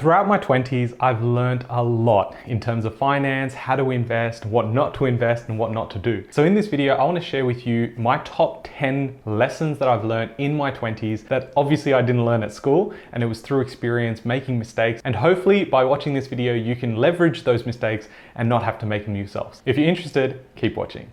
Throughout my 20s, I've learned a lot in terms of finance, how to invest, what not to invest, and what not to do. So, in this video, I want to share with you my top 10 lessons that I've learned in my 20s that obviously I didn't learn at school, and it was through experience making mistakes. And hopefully, by watching this video, you can leverage those mistakes and not have to make them yourselves. If you're interested, keep watching.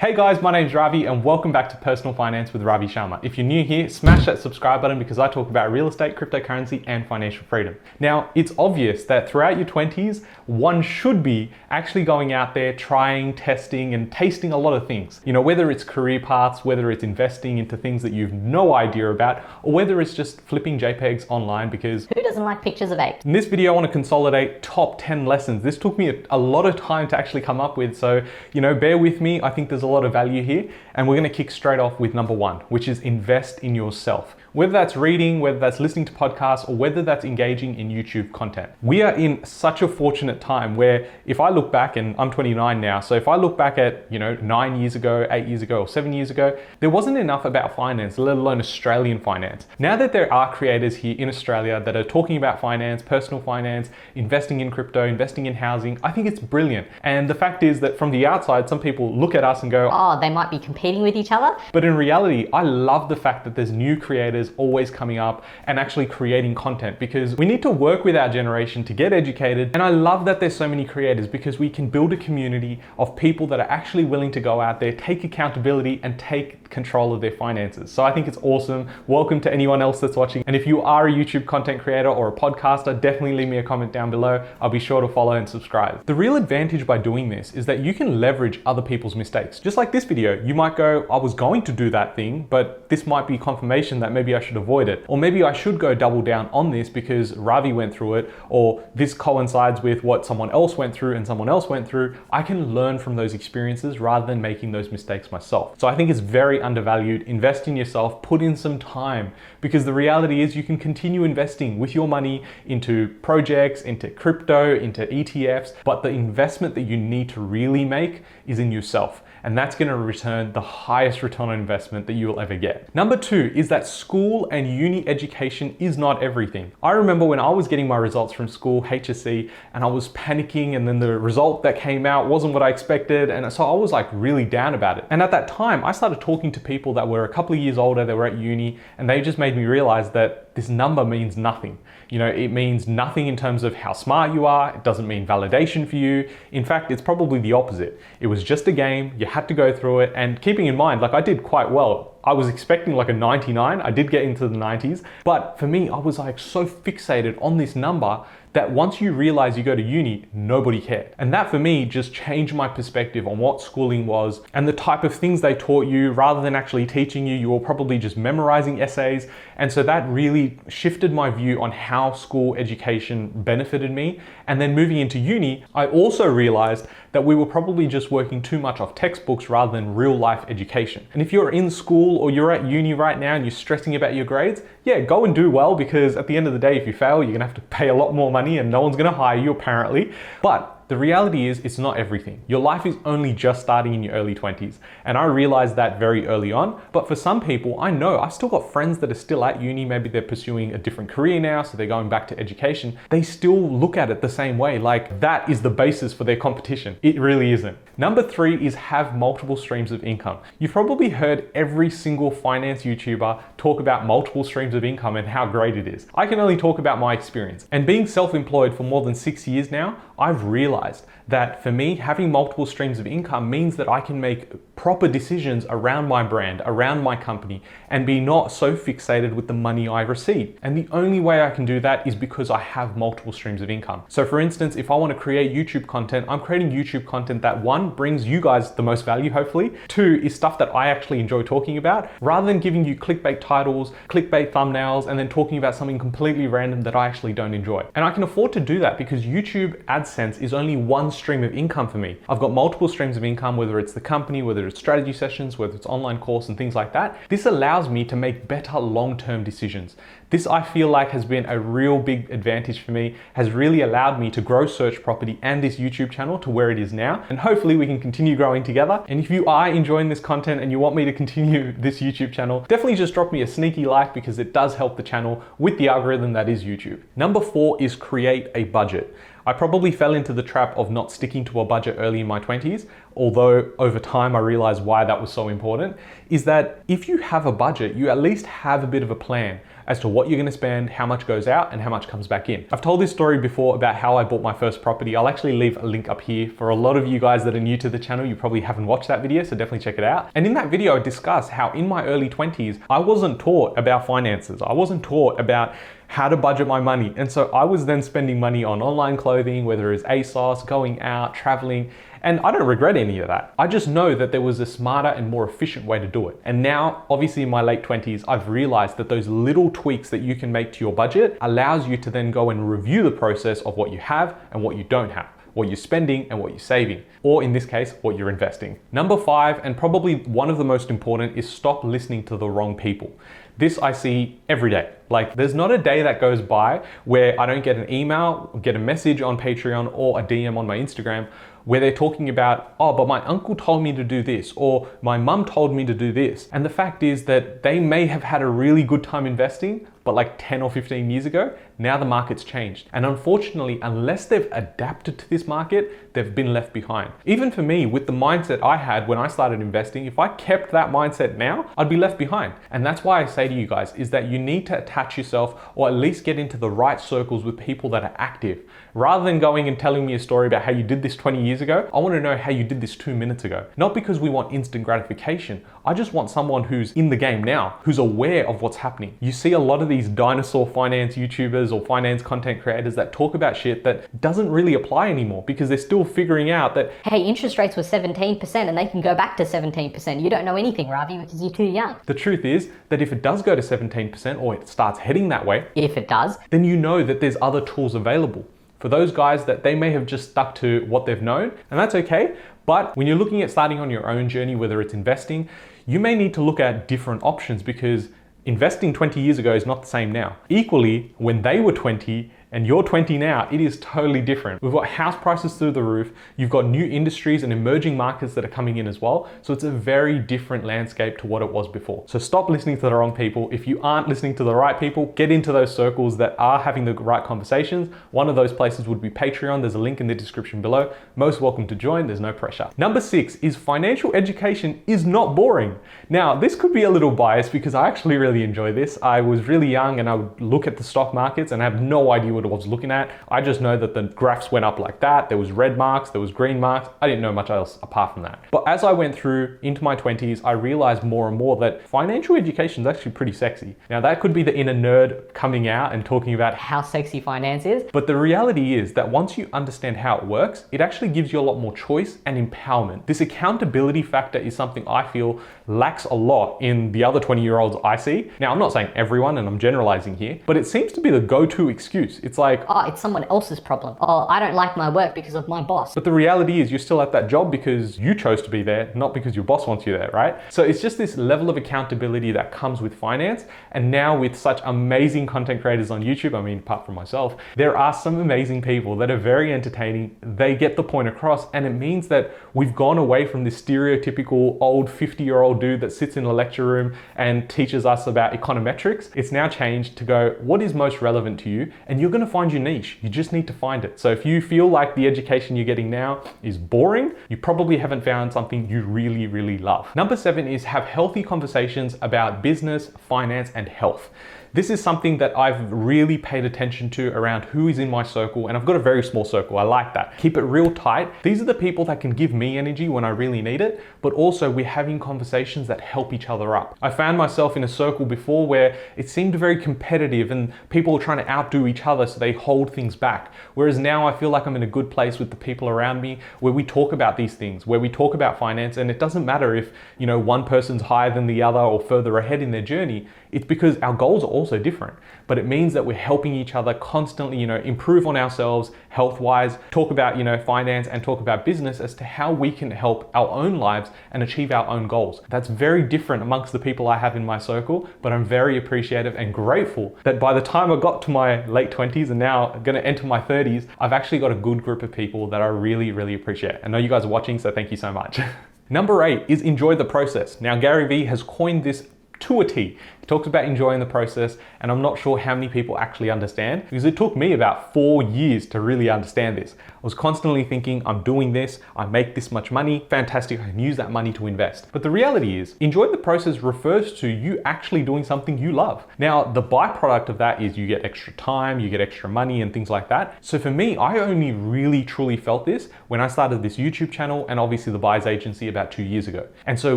Hey guys, my name is Ravi and welcome back to Personal Finance with Ravi Sharma. If you're new here, smash that subscribe button because I talk about real estate, cryptocurrency, and financial freedom. Now, it's obvious that throughout your 20s, one should be actually going out there, trying, testing, and tasting a lot of things. You know, whether it's career paths, whether it's investing into things that you've no idea about, or whether it's just flipping JPEGs online because who doesn't like pictures of apes? In this video, I want to consolidate top 10 lessons. This took me a, a lot of time to actually come up with, so, you know, bear with me. I think there's a lot of value here. And we're going to kick straight off with number one, which is invest in yourself whether that's reading, whether that's listening to podcasts, or whether that's engaging in YouTube content. We are in such a fortunate time where if I look back, and I'm 29 now, so if I look back at, you know, nine years ago, eight years ago, or seven years ago, there wasn't enough about finance, let alone Australian finance. Now that there are creators here in Australia that are talking about finance, personal finance, investing in crypto, investing in housing, I think it's brilliant. And the fact is that from the outside, some people look at us and go, oh, they might be competing with each other. But in reality, I love the fact that there's new creators creators always coming up and actually creating content because we need to work with our generation to get educated. And I love that there's so many creators because we can build a community of people that are actually willing to go out there, take accountability, and take control of their finances. So I think it's awesome. Welcome to anyone else that's watching. And if you are a YouTube content creator or a podcaster, definitely leave me a comment down below. I'll be sure to follow and subscribe. The real advantage by doing this is that you can leverage other people's mistakes. Just like this video, you might go, I was going to do that thing, but this might be confirmation that maybe I should avoid it. Or maybe I should go double down on this because Ravi went through it, or this coincides with what someone else went through and someone else went through. I can learn from those experiences rather than making those mistakes myself. So I think it's very undervalued. Invest in yourself, put in some time because the reality is you can continue investing with your money into projects, into crypto, into ETFs, but the investment that you need to really make is in yourself and that's going to return the highest return on investment that you will ever get. Number two is that school and uni education is not everything. I remember when I was getting my results from school, HSC, and I was panicking, and then the result that came out wasn't what I expected, and so I was like really down about it. And at that time, I started talking to people that were a couple of years older, they were at uni, and they just made me realize that this number means nothing. You know, it means nothing in terms of how smart you are. It doesn't mean validation for you. In fact, it's probably the opposite. It was just a game. You had to go through it. And keeping in mind, like I did quite well. I was expecting like a 99. I did get into the 90s. But for me, I was like so fixated on this number that once you realize you go to uni, nobody cared. And that for me just changed my perspective on what schooling was and the type of things they taught you rather than actually teaching you. You were probably just memorizing essays. And so that really shifted my view on how school education benefited me. And then moving into uni, I also realized that we were probably just working too much off textbooks rather than real life education. And if you're in school or you're at uni right now and you're stressing about your grades, yeah, go and do well because at the end of the day, if you fail, you're gonna have to pay a lot more money and no one's gonna hire you apparently. But the reality is, it's not everything. Your life is only just starting in your early 20s. And I realized that very early on. But for some people, I know I've still got friends that are still at uni. Maybe they're pursuing a different career now, so they're going back to education. They still look at it the same way, like that is the basis for their competition. It really isn't. Number three is have multiple streams of income. You've probably heard every single finance YouTuber talk about multiple streams of income and how great it is. I can only talk about my experience. And being self employed for more than six years now, I've realized realized that for me, having multiple streams of income means that I can make proper decisions around my brand, around my company, and be not so fixated with the money I receive. And the only way I can do that is because I have multiple streams of income. So, for instance, if I want to create YouTube content, I'm creating YouTube content that one brings you guys the most value, hopefully, two is stuff that I actually enjoy talking about, rather than giving you clickbait titles, clickbait thumbnails, and then talking about something completely random that I actually don't enjoy. And I can afford to do that because YouTube AdSense is only one stream of income for me. I've got multiple streams of income, whether it's the company, whether it's strategy sessions, whether it's online course and things like that. This allows me to make better long-term decisions. This I feel like has been a real big advantage for me, has really allowed me to grow Search Property and this YouTube channel to where it is now. And hopefully we can continue growing together. And if you are enjoying this content and you want me to continue this YouTube channel, definitely just drop me a sneaky like because it does help the channel with the algorithm that is YouTube. Number four is create a budget. I probably fell into the trap of not sticking to a budget early in my 20s, although over time I realized why that was so important, is that if you have a budget, you at least have a bit of a plan as to what you're gonna spend, how much goes out, and how much comes back in. I've told this story before about how I bought my first property. I'll actually leave a link up here. For a lot of you guys that are new to the channel, you probably haven't watched that video, so definitely check it out. And in that video, I discuss how in my early 20s, I wasn't taught about finances. I wasn't taught about how to budget my money. And so I was then spending money on online clothing, whether it's ASOS, going out, traveling, and I don't regret any of that. I just know that there was a smarter and more efficient way to do it. And now, obviously in my late 20s, I've realized that those little tweaks that you can make to your budget allows you to then go and review the process of what you have and what you don't have what you're spending and what you're saving, or in this case, what you're investing. Number five, and probably one of the most important, is stop listening to the wrong people. This I see every day. Like, there's not a day that goes by where I don't get an email, get a message on Patreon, or a DM on my Instagram where they're talking about, oh, but my uncle told me to do this, or my mum told me to do this. And the fact is that they may have had a really good time investing, but like 10 or 15 years ago, now the market's changed. And unfortunately, unless they've adapted to this market, they've been left behind. Even for me, with the mindset I had when I started investing, if I kept that mindset now, I'd be left behind. And that's why I say to you guys is that you need to attach yourself or at least get into the right circles with people that are active. Rather than going and telling me a story about how you did this 20 years ago, I want to know how you did this two minutes ago. Not because we want instant gratification. I just want someone who's in the game now, who's aware of what's happening. You see a lot of these dinosaur finance YouTubers or finance content creators that talk about shit that doesn't really apply anymore because they're still figuring out that hey, interest rates were 17% and they can go back to 17%. You don't know anything, Ravi, because you're too young. The truth is that if it does go to 17% or it starts heading that way, if it does, then you know that there's other tools available. For those guys that they may have just stuck to what they've known, and that's okay. But when you're looking at starting on your own journey, whether it's investing, you may need to look at different options because investing 20 years ago is not the same now. Equally, when they were 20, and you're 20 now, it is totally different. We've got house prices through the roof. You've got new industries and emerging markets that are coming in as well. So it's a very different landscape to what it was before. So stop listening to the wrong people. If you aren't listening to the right people, get into those circles that are having the right conversations. One of those places would be Patreon. There's a link in the description below. Most welcome to join. There's no pressure. Number six is financial education is not boring. Now, this could be a little biased because I actually really enjoy this. I was really young and I would look at the stock markets and I have no idea what I was looking at. I just know that the graphs went up like that. There was red marks, there was green marks. I didn't know much else apart from that. But as I went through into my 20s, I realized more and more that financial education is actually pretty sexy. Now that could be the inner nerd coming out and talking about how sexy finance is. But the reality is that once you understand how it works, it actually gives you a lot more choice and empowerment. This accountability factor is something I feel lacks a lot in the other 20 year olds I see. Now, I'm not saying everyone and I'm generalizing here, but it seems to be the go to excuse. Like, oh, it's someone else's problem. Oh, I don't like my work because of my boss. But the reality is, you're still at that job because you chose to be there, not because your boss wants you there, right? So it's just this level of accountability that comes with finance. And now, with such amazing content creators on YouTube, I mean, apart from myself, there are some amazing people that are very entertaining. They get the point across, and it means that we've gone away from this stereotypical old 50 year old dude that sits in a lecture room and teaches us about econometrics. It's now changed to go, what is most relevant to you? And you're going to find your niche. You just need to find it. So if you feel like the education you're getting now is boring, you probably haven't found something you really, really love. Number seven is have healthy conversations about business, finance, and health. This is something that I've really paid attention to around who is in my circle, and I've got a very small circle. I like that. Keep it real tight. These are the people that can give me energy when I really need it, but also we're having conversations that help each other up. I found myself in a circle before where it seemed very competitive and people were trying to outdo each other, so they hold things back. Whereas now I feel like I'm in a good place with the people around me where we talk about these things, where we talk about finance, and it doesn't matter if, you know, one person's higher than the other or further ahead in their journey It's because our goals are also different, but it means that we're helping each other constantly, you know, improve on ourselves health-wise, talk about, you know, finance and talk about business as to how we can help our own lives and achieve our own goals. That's very different amongst the people I have in my circle, but I'm very appreciative and grateful that by the time I got to my late 20s and now going to enter my 30s, I've actually got a good group of people that I really, really appreciate. I know you guys are watching, so thank you so much. Number eight is enjoy the process. Now, Gary Vee has coined this to a T. He talks about enjoying the process, and I'm not sure how many people actually understand because it took me about four years to really understand this. I was constantly thinking, I'm doing this, I make this much money, fantastic, I can use that money to invest. But the reality is, enjoying the process refers to you actually doing something you love. Now, the byproduct of that is you get extra time, you get extra money, and things like that. So for me, I only really truly felt this when I started this YouTube channel and obviously the buyers agency about two years ago. And so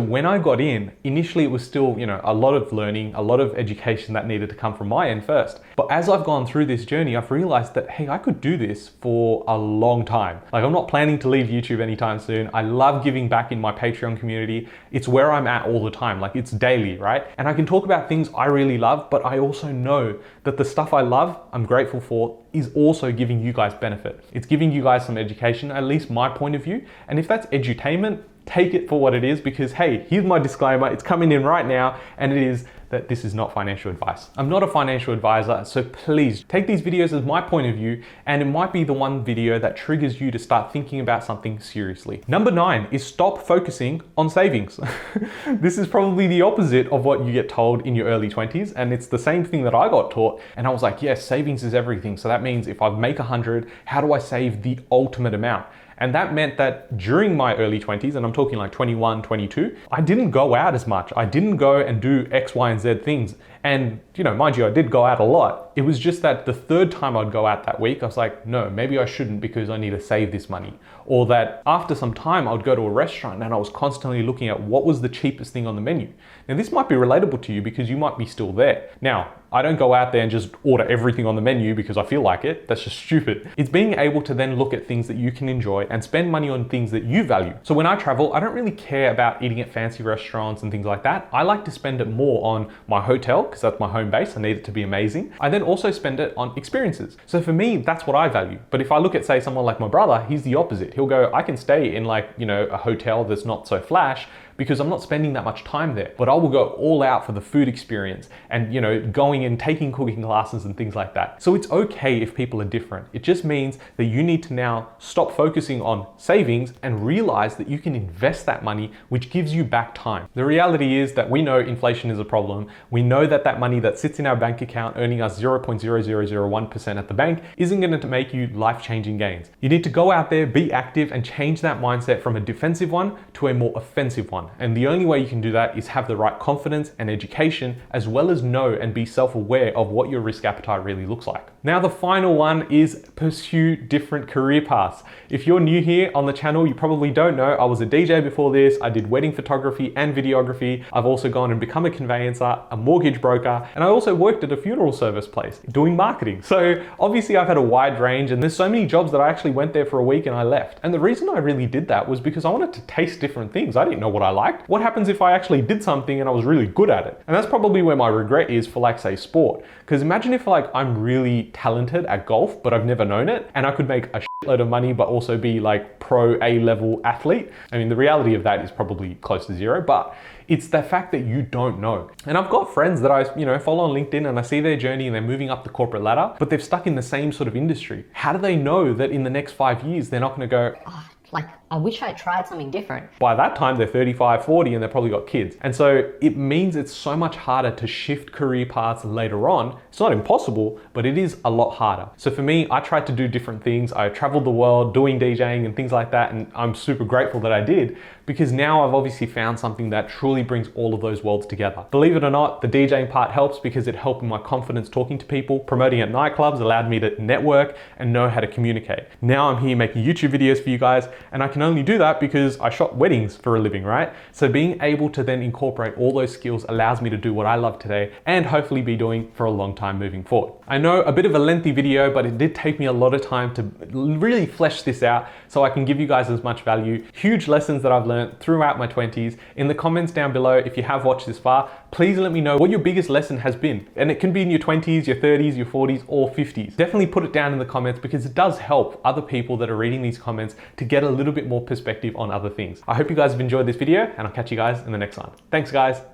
when I got in, initially it was still, you know, a lot of learning, a lot of education that needed to come from my end first. But as I've gone through this journey, I've realized that, hey, I could do this for a long time. Like I'm not planning to leave YouTube anytime soon. I love giving back in my Patreon community. It's where I'm at all the time. Like it's daily, right? And I can talk about things I really love, but I also know that the stuff I love, I'm grateful for, is also giving you guys benefit. It's giving you guys some education, at least my point of view. And if that's edutainment, take it for what it is because hey, here's my disclaimer. It's coming in right now and it is that this is not financial advice. I'm not a financial advisor, so please take these videos as my point of view, and it might be the one video that triggers you to start thinking about something seriously. Number nine is stop focusing on savings. this is probably the opposite of what you get told in your early 20s, and it's the same thing that I got taught. And I was like, yes, savings is everything. So that means if I make a hundred, how do I save the ultimate amount? And that meant that during my early 20s, and I'm talking like 21, 22, I didn't go out as much. I didn't go and do X, Y, and Z things. And, you know, mind you, I did go out a lot. It was just that the third time I'd go out that week, I was like, no, maybe I shouldn't because I need to save this money. Or that after some time, I would go to a restaurant and I was constantly looking at what was the cheapest thing on the menu. Now, this might be relatable to you because you might be still there. Now, I don't go out there and just order everything on the menu because I feel like it. That's just stupid. It's being able to then look at things that you can enjoy and spend money on things that you value. So when I travel, I don't really care about eating at fancy restaurants and things like that. I like to spend it more on my hotel because that's my home base. I need it to be amazing. I then also spend it on experiences. So for me, that's what I value. But if I look at say someone like my brother, he's the opposite. He'll go, I can stay in like, you know, a hotel that's not so flash because I'm not spending that much time there. But I will go all out for the food experience and, you know, going and taking cooking classes and things like that. So it's okay if people are different. It just means that you need to now stop focusing on savings and realize that you can invest that money, which gives you back time. The reality is that we know inflation is a problem. We know that that money that sits in our bank account earning us 0.0001% at the bank isn't going to make you life changing gains. You need to go out there, be active, and change that mindset from a defensive one to a more offensive one on. And the only way you can do that is have the right confidence and education, as well as know and be self aware of what your risk appetite really looks like. Now, the final one is pursue different career paths. If you're new here on the channel, you probably don't know I was a DJ before this, I did wedding photography and videography. I've also gone and become a conveyancer, a mortgage broker, and I also worked at a funeral service place doing marketing. So, obviously, I've had a wide range, and there's so many jobs that I actually went there for a week and I left. And the reason I really did that was because I wanted to taste different things. I didn't know what I liked. What happens if I actually did something and I was really good at it? And that's probably where my regret is for like say sport. Because imagine if like I'm really talented at golf, but I've never known it, and I could make a shitload of money, but also be like pro A level athlete. I mean, the reality of that is probably close to zero, but it's the fact that you don't know. And I've got friends that I, you know, follow on LinkedIn and I see their journey and they're moving up the corporate ladder, but they've stuck in the same sort of industry. How do they know that in the next five years they're not going to go, oh, like I wish I tried something different. By that time, they're 35, 40, and they've probably got kids. And so it means it's so much harder to shift career paths later on. It's not impossible, but it is a lot harder. So for me, I tried to do different things. I traveled the world doing DJing and things like that, and I'm super grateful that I did because now I've obviously found something that truly brings all of those worlds together. Believe it or not, the DJing part helps because it helped my confidence talking to people. Promoting at nightclubs allowed me to network and know how to communicate. Now I'm here making YouTube videos for you guys, and I can only do that because I shot weddings for a living, right? So being able to then incorporate all those skills allows me to do what I love today and hopefully be doing for a long time moving forward. I know a bit of a lengthy video, but it did take me a lot of time to really flesh this out so I can give you guys as much value. Huge lessons that I've learned throughout my 20s. In the comments down below, if you have watched this far, please let me know what your biggest lesson has been. And it can be in your 20s, your 30s, your 40s, or 50s. Definitely put it down in the comments because it does help other people that are reading these comments to get a little bit more perspective on other things. I hope you guys have enjoyed this video and I'll catch you guys in the next one. Thanks guys.